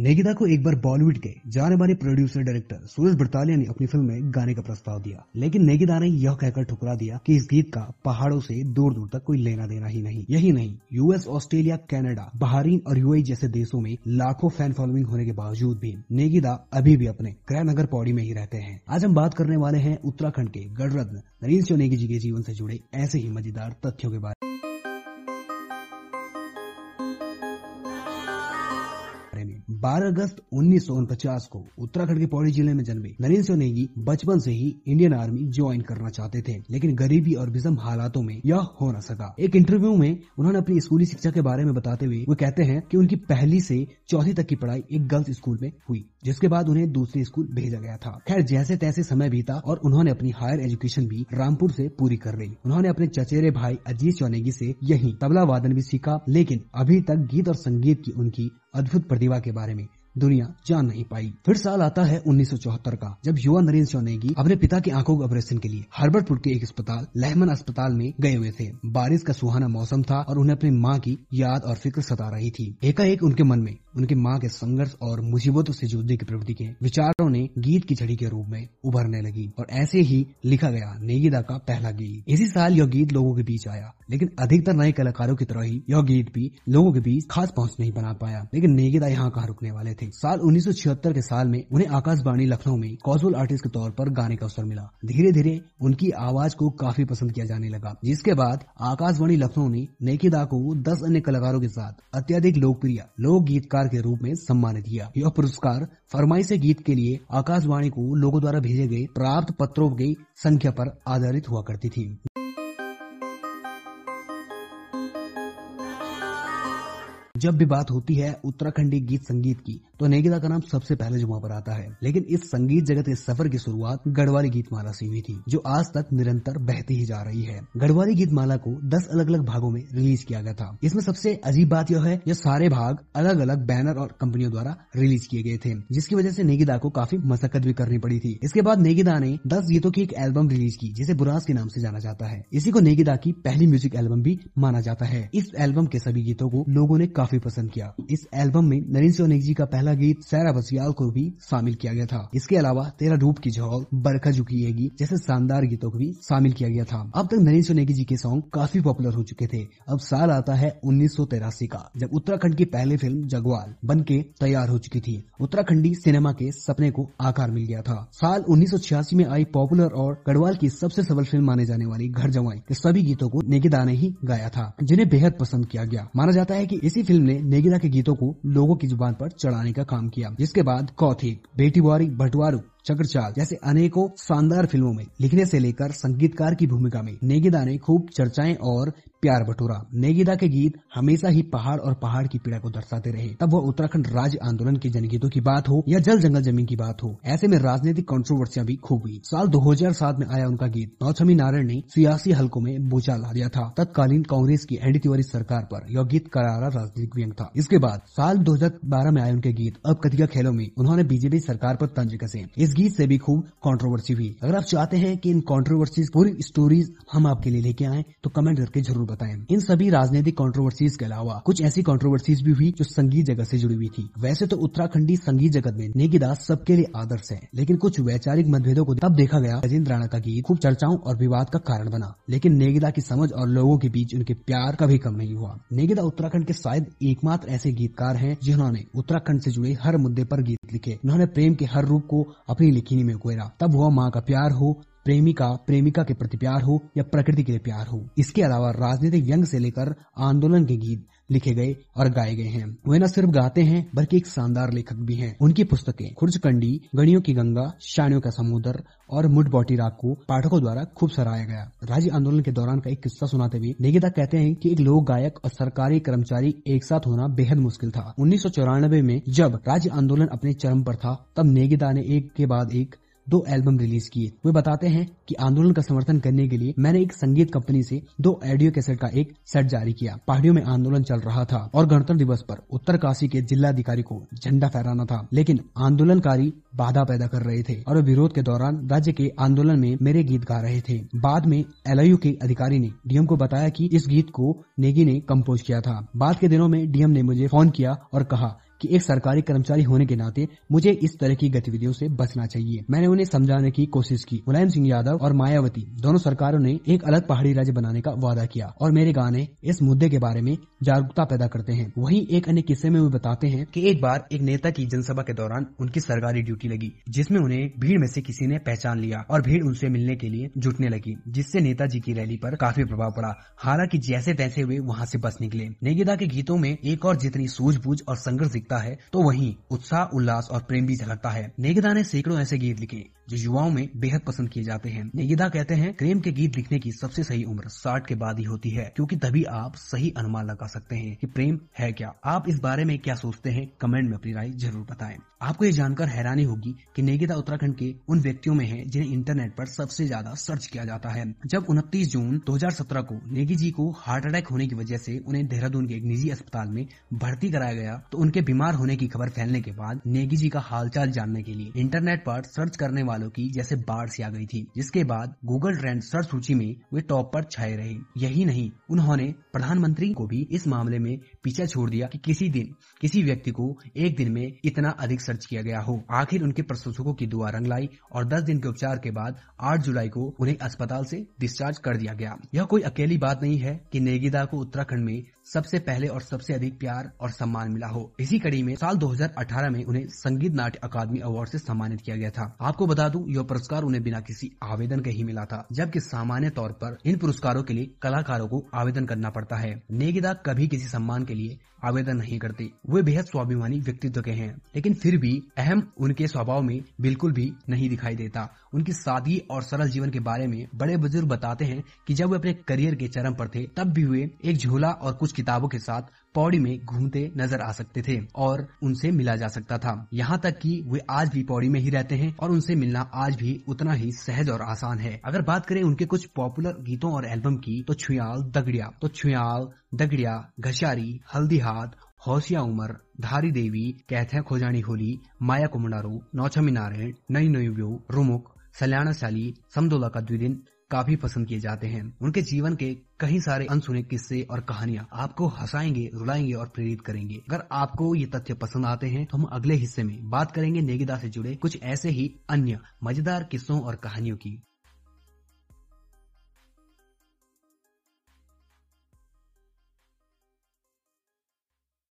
नेगिदा को एक बार बॉलीवुड के जाने माने प्रोड्यूसर डायरेक्टर सूरज बड़तालिया ने अपनी फ़िल्म में गाने का प्रस्ताव दिया। लेकिन नेगिदा ने यह कहकर ठुकरा दिया कि इस गीत का पहाड़ों से दूर दूर तक कोई लेना देना ही नहीं। यही नहीं, यूएस, ऑस्ट्रेलिया, कनाडा, बहरीन और यूएई जैसे देशों में लाखों फ़ैन फॉलोइंग होने के बावजूद भी नेगिदा अभी भी अपने क्रयनगर पौड़ी में ही रहते हैं। आज हम बात करने वाले हैं उत्तराखंड के गणरत्न नरेंद्र नेगी जी के जीवन से जुड़े ऐसे ही मज़ेदार तथ्यों के बारे बारह अगस्त उन्नीस को उत्तराखंड के पौड़ी ज़िले में जन्मे नरेंद्र सिंह नेगी बचपन से ही इंडियन आर्मी ज्वाइन करना चाहते थे, लेकिन गरीबी और विषम हालातों में यह हो न सका। एक इंटरव्यू में उन्होंने अपनी स्कूली शिक्षा के बारे में बताते हुए वो कहते हैं कि उनकी पहली से चौथी तक की पढ़ाई एक गर्ल्स स्कूल में हुई, जिसके बाद उन्हें दूसरे स्कूल भेजा गया था। खैर, जैसे तैसे समय बीता और उन्होंने अपनी हायर एजुकेशन भी रामपुर से पूरी कर ली। उन्होंने अपने चचेरे भाई अजीत चौनेगी से यही तबला वादन भी सीखा, लेकिन अभी तक गीत और संगीत की उनकी अद्भुत प्रतिभा के बारे में दुनिया जान नहीं पाई। फिर साल आता है 1974 का, जब युवा नरेंद्र चौनेगी अपने पिता की आँखों के ऑपरेशन के लिए हर्बर्टपुर के एक अस्पताल, लहमन अस्पताल में गए हुए थे। बारिश का सुहाना मौसम था और उन्हें अपनी माँ की याद और फ़िक्र सता रही थी। एकाएक उनके मन में, उनके माँ के संघर्ष और मुसीबतों से जूझने की प्रवृत्ति के विचारों ने गीत की छड़ी के रूप में उभरने लगी और ऐसे ही लिखा गया नेगीदा का पहला गीत। इसी साल यह गीत लोगों के बीच आया, लेकिन अधिकतर नए कलाकारों की तरह ही यह गीत भी लोगों के बीच खास पहुँच नहीं बना पाया। लेकिन नेगीदा यहाँ कहा रुकने वाले थे? साल उन्नीस सौ छिहत्तर के साल में उन्हें आकाशवाणी लखनऊ में कॉजुअल आर्टिस्ट के तौर पर गाने का अवसर मिला। धीरे धीरे उनकी आवाज़ को काफ़ी पसंद किया जाने लगा, जिसके बाद आकाशवाणी लखनऊ ने नेकीदा को दस अन्य कलाकारों के साथ अत्यधिक लोकप्रिय लोक गीतकार के रूप में सम्मानित किया। यह पुरस्कार फरमाई से गीत के लिए आकाशवाणी को लोगों द्वारा भेजे गए प्राप्त पत्रों की संख्या पर आधारित हुआ करती थी। जब भी बात होती है उत्तराखंडी गीत संगीत की तो नेगिदा का नाम सबसे पहले जुमा पर आता है। लेकिन इस संगीत जगत के सफ़र की शुरुआत गढ़वाली गीत माला से हुई थी, जो आज तक निरंतर बहती ही जा रही है। गढ़वाली गीत माला को दस अलग अलग भागों में रिलीज़ किया गया था। इसमें सबसे अजीब बात यह है ये सारे भाग अलग अलग बैनर और कंपनियों द्वारा रिलीज़ किए गए थे, जिसकी वजह से नेगिदा को काफ़ी मशक्कत भी करनी पड़ी थी। इसके बाद नेगिदा ने दस गीतों की एक एल्बम रिलीज़ की, जिसे बुरास के नाम से जाना जाता है। इसी को नेगिदा की पहली म्यूज़िक एल्बम भी माना जाता है। इस एल्बम के सभी गीतों को लोगों ने काफ़ी पसंद किया। इस एल्बम में नरेंद्र सिंह जी का पहला गीत सैरा बसियाल को भी शामिल किया गया था। इसके अलावा तेरा रूप की झोल बरखा झुकीएगी जैसे शानदार गीतों को भी शामिल किया गया था। अब तक नरेंद्र सिंह जी के सॉन्ग काफ़ी पॉपुलर हो चुके थे। अब साल आता है उन्नीस का, जब उत्तराखंड की पहली फ़िल्म जगवाल बन के तैयार हो चुकी थी। उत्तराखंडी सिनेमा के सपने को आकार मिल गया था। साल उन्नीस सौ छियासी में आई पॉपुलर और गढ़वाल की सबसे सफल फ़िल्म माने जाने वाली घर जवाई के सभी गीतों को नेगिदा ने ही गाया था, जिन्हें बेहद पसंद किया गया। माना जाता है कि इसी फ़िल्म ने नेगिदा के गीतों को लोगों की ज़ुबान पर चढ़ाने का काम किया, जिसके बाद कौथिक बेटी बेटीवारी भटवारू चक्रचाल जैसे अनेकों शानदार फ़िल्मों में लिखने से लेकर संगीतकार की भूमिका में नेगिदा ने खूब चर्चाएँ और प्यार बटोरा। नेगिदा के गीत हमेशा ही पहाड़ और पहाड़ की पीड़ा को दर्शाते रहे। तब वह उत्तराखंड राज्य आंदोलन के जनगीतों की बात हो या जल जंगल ज़मीन की बात हो, ऐसे में राजनीतिक कंट्रोवर्सियाँ भी खूब हुई। साल 2007 में आया उनका गीत, नौछमी नारायण ने सियासी हलकों में बोचा ला दिया था। तत्कालीन कांग्रेस की एनडी तिवारी सरकार पर यह गीत करारा राजनीतिक व्यंग था। इसके बाद साल दो हज़ार बारह में आए उनके गीत, अब कथिका खेलों में उन्होंने बीजेपी सरकार पर तंज कसे। इस गीत से भी खूब कंट्रोवर्सी हुई। अगर आप चाहते हैं कि इन कंट्रोवर्सीज पूरी स्टोरीज हम आपके लिए लेके आए तो कमेंट करके ज़रूर बताएँ। इन सभी राजनीतिक कंट्रोवर्सीज के अलावा कुछ ऐसी कंट्रोवर्सीज भी हुई जो संगीत जगत से जुड़ी हुई थी। वैसे तो उत्तराखंडी संगीत जगत में नेगीदास सबके लिए आदर्श है, लेकिन कुछ वैचारिक मतभेदों को तब देखा गया राजेंद्र राणा का गीत खूब चर्चाओं और विवाद का कारण बना। लेकिन नेगीदा की समझ और लोगों के बीच उनके प्यार कभी कम नहीं हुआ। नेगीदा उत्तराखंड के शायद एकमात्र ऐसे गीतकार हैं जिन्होंने उत्तराखंड से जुड़े हर मुद्दे पर गीत लिखे। उन्होंने प्रेम के हर रूप को अपनी लिखनी में उकेरा। तब वह माँ का प्यार हो प्रेमिका प्रेमिका के प्रति प्यार हो या प्रकृति के लिए प्यार हो। इसके अलावा राजनीतिक व्यंग से लेकर आंदोलन के गीत लिखे गए और गाए गए हैं। वे न सिर्फ़ गाते हैं, बल्कि एक शानदार लेखक भी हैं। उनकी पुस्तकें खुर्जकंडी, गणियों की गंगा, शानियों का समुद्र और मुड बॉटी राग को पाठकों द्वारा खूब सराहाया गया। राज्य आंदोलन के दौरान का एक किस्सा सुनाते हुए निगिता कहते हैं कि एक लोक गायक और सरकारी कर्मचारी एक साथ होना बेहद मुश्किल था। उन्नीस सौ चौरानबे में जब राज्य आंदोलन अपने चरम पर था, तब नेगिता ने एक के बाद एक दो एल्बम रिलीज़ किए। वे बताते हैं कि आंदोलन का समर्थन करने के लिए मैंने एक संगीत कंपनी से दो ऑडियो कैसेट का एक सेट जारी किया। पहाड़ियों में आंदोलन चल रहा था और गणतंत्र दिवस पर उत्तरकाशी के जिलाधिकारी को झंडा फहराना था। लेकिन आंदोलनकारी बाधा पैदा कर रहे थे और विरोध के दौरान राज्य के आंदोलन में मेरे गीत गा रहे थे। बाद में एल के अधिकारी ने डीएम को बताया की इस गीत को नेगी ने कम्पोज किया था। बाद के दिनों में डीएम ने मुझे फ़ोन किया और कहा कि एक सरकारी कर्मचारी होने के नाते मुझे इस तरह की गतिविधियों से बचना चाहिए। मैंने उन्हें समझाने की कोशिश की। मुलायम सिंह यादव और मायावती, दोनों सरकारों ने एक अलग पहाड़ी राज्य बनाने का वादा किया और मेरे गाने इस मुद्दे के बारे में जागरूकता पैदा करते हैं। वहीं एक अन्य किस्से में वे बताते हैं कि एक बार एक नेता की जनसभा के दौरान उनकी सरकारी ड्यूटी लगी, जिसमें उन्हें भीड़ में से किसी ने पहचान लिया और भीड़ उनसे मिलने के लिए जुटने लगी, जिससे नेताजी की रैली पर काफ़ी प्रभाव पड़ा। हालाँकि जैसे तैसे वे वहाँ से बस निकले। नेगिदा के गीतों में एक और जितनी सूझबूझ और संघर्ष दिखता है तो वहीं उत्साह, उल्लास और प्रेम भी झलकता है। नेगिदा ने सैकड़ों ऐसे गीत लिखे, जो युवाओं में बेहद पसंद किए जाते हैं। नेगिदा कहते हैं, प्रेम के गीत लिखने की सबसे सही उम्र साठ के बाद ही होती है, क्योंकि तभी आप सही अनुमान लगा सकते हैं कि प्रेम है क्या। आप इस बारे में क्या सोचते हैं, कमेंट में अपनी राय ज़रूर बताएँ। आपको ये जानकर हैरानी होगी कि नेगिदा उत्तराखंड के उन व्यक्तियों में है जिन्हें इंटरनेट पर सबसे ज़्यादा सर्च किया जाता है। जब उनतीस जून 2017 को नेगी जी को हार्ट अटैक होने की वजह से उन्हें देहरादून के एक निजी अस्पताल में भर्ती कराया गया तो उनके बीमार होने की खबर फैलने के बाद नेगी जी का हालचाल जानने के लिए इंटरनेट पर सर्च करने वालों की जैसे बाढ़ सी आ गई थी, जिसके बाद गूगल ट्रेंड सर्च सूची में वे टॉप पर छाए रहे। यही नहीं, उन्होंने प्रधानमंत्री को भी इस मामले में पीछा छोड़ दिया कि किसी दिन किसी व्यक्ति को एक दिन में इतना अधिक सर्च किया गया हो। आखिर उनके प्रशंसकों की दुआ रंग लाई और 10 दिन के उपचार के बाद आठ जुलाई को उन्हें अस्पताल से डिस्चार्ज कर दिया गया। यह कोई अकेली बात नहीं है कि नेगीदा को उत्तराखंड में सबसे पहले और सबसे अधिक प्यार और सम्मान मिला हो। इसी कड़ी में साल 2018 में उन्हें संगीत नाट्य अकादमी अवार्ड से सम्मानित किया गया था। आपको बता दूँ, यह पुरस्कार उन्हें बिना किसी आवेदन के ही मिला था, जबकि सामान्य तौर पर इन पुरस्कारों के लिए कलाकारों को आवेदन करना पड़ता है। नेगिदा कभी किसी सम्मान के लिए आवेदन नहीं करते। वे बेहद स्वाभिमानी व्यक्तित्व के हैं, लेकिन फिर भी अहम उनके स्वभाव में बिल्कुल भी नहीं दिखाई देता। उनकी सादगी और सरल जीवन के बारे में बड़े बुज़ुर्ग बताते हैं कि जब वे अपने करियर के चरम पर थे, तब भी वे एक झोला और कुछ किताबों के साथ पौड़ी में घूमते नज़र आ सकते थे और उनसे मिला जा सकता था। यहाँ तक कि वे आज भी पौड़ी में ही रहते हैं और उनसे मिलना आज भी उतना ही सहज और आसान है। अगर बात करें उनके कुछ पॉपुलर गीतों और एल्बम की तो छुयाल दगड़िया तो छुयाल दगड़िया, घशारी हल्दी हाथ हौसिया उमर, धारी देवी कैथे खोजानी होली, माया कुमंडारू, नौछमी नारायण, नई नई रुमुख सल्याना साली समदोला का द्विदिन काफ़ी पसंद किए जाते हैं। उनके जीवन के कई सारे अनसुने किस्से और कहानियाँ आपको हंसाएँगे, रुलाएँगे और प्रेरित करेंगे। अगर आपको ये तथ्य पसंद आते हैं तो हम अगले हिस्से में बात करेंगे नेगिदा से जुड़े कुछ ऐसे ही अन्य मज़ेदार किस्सों और कहानियों की।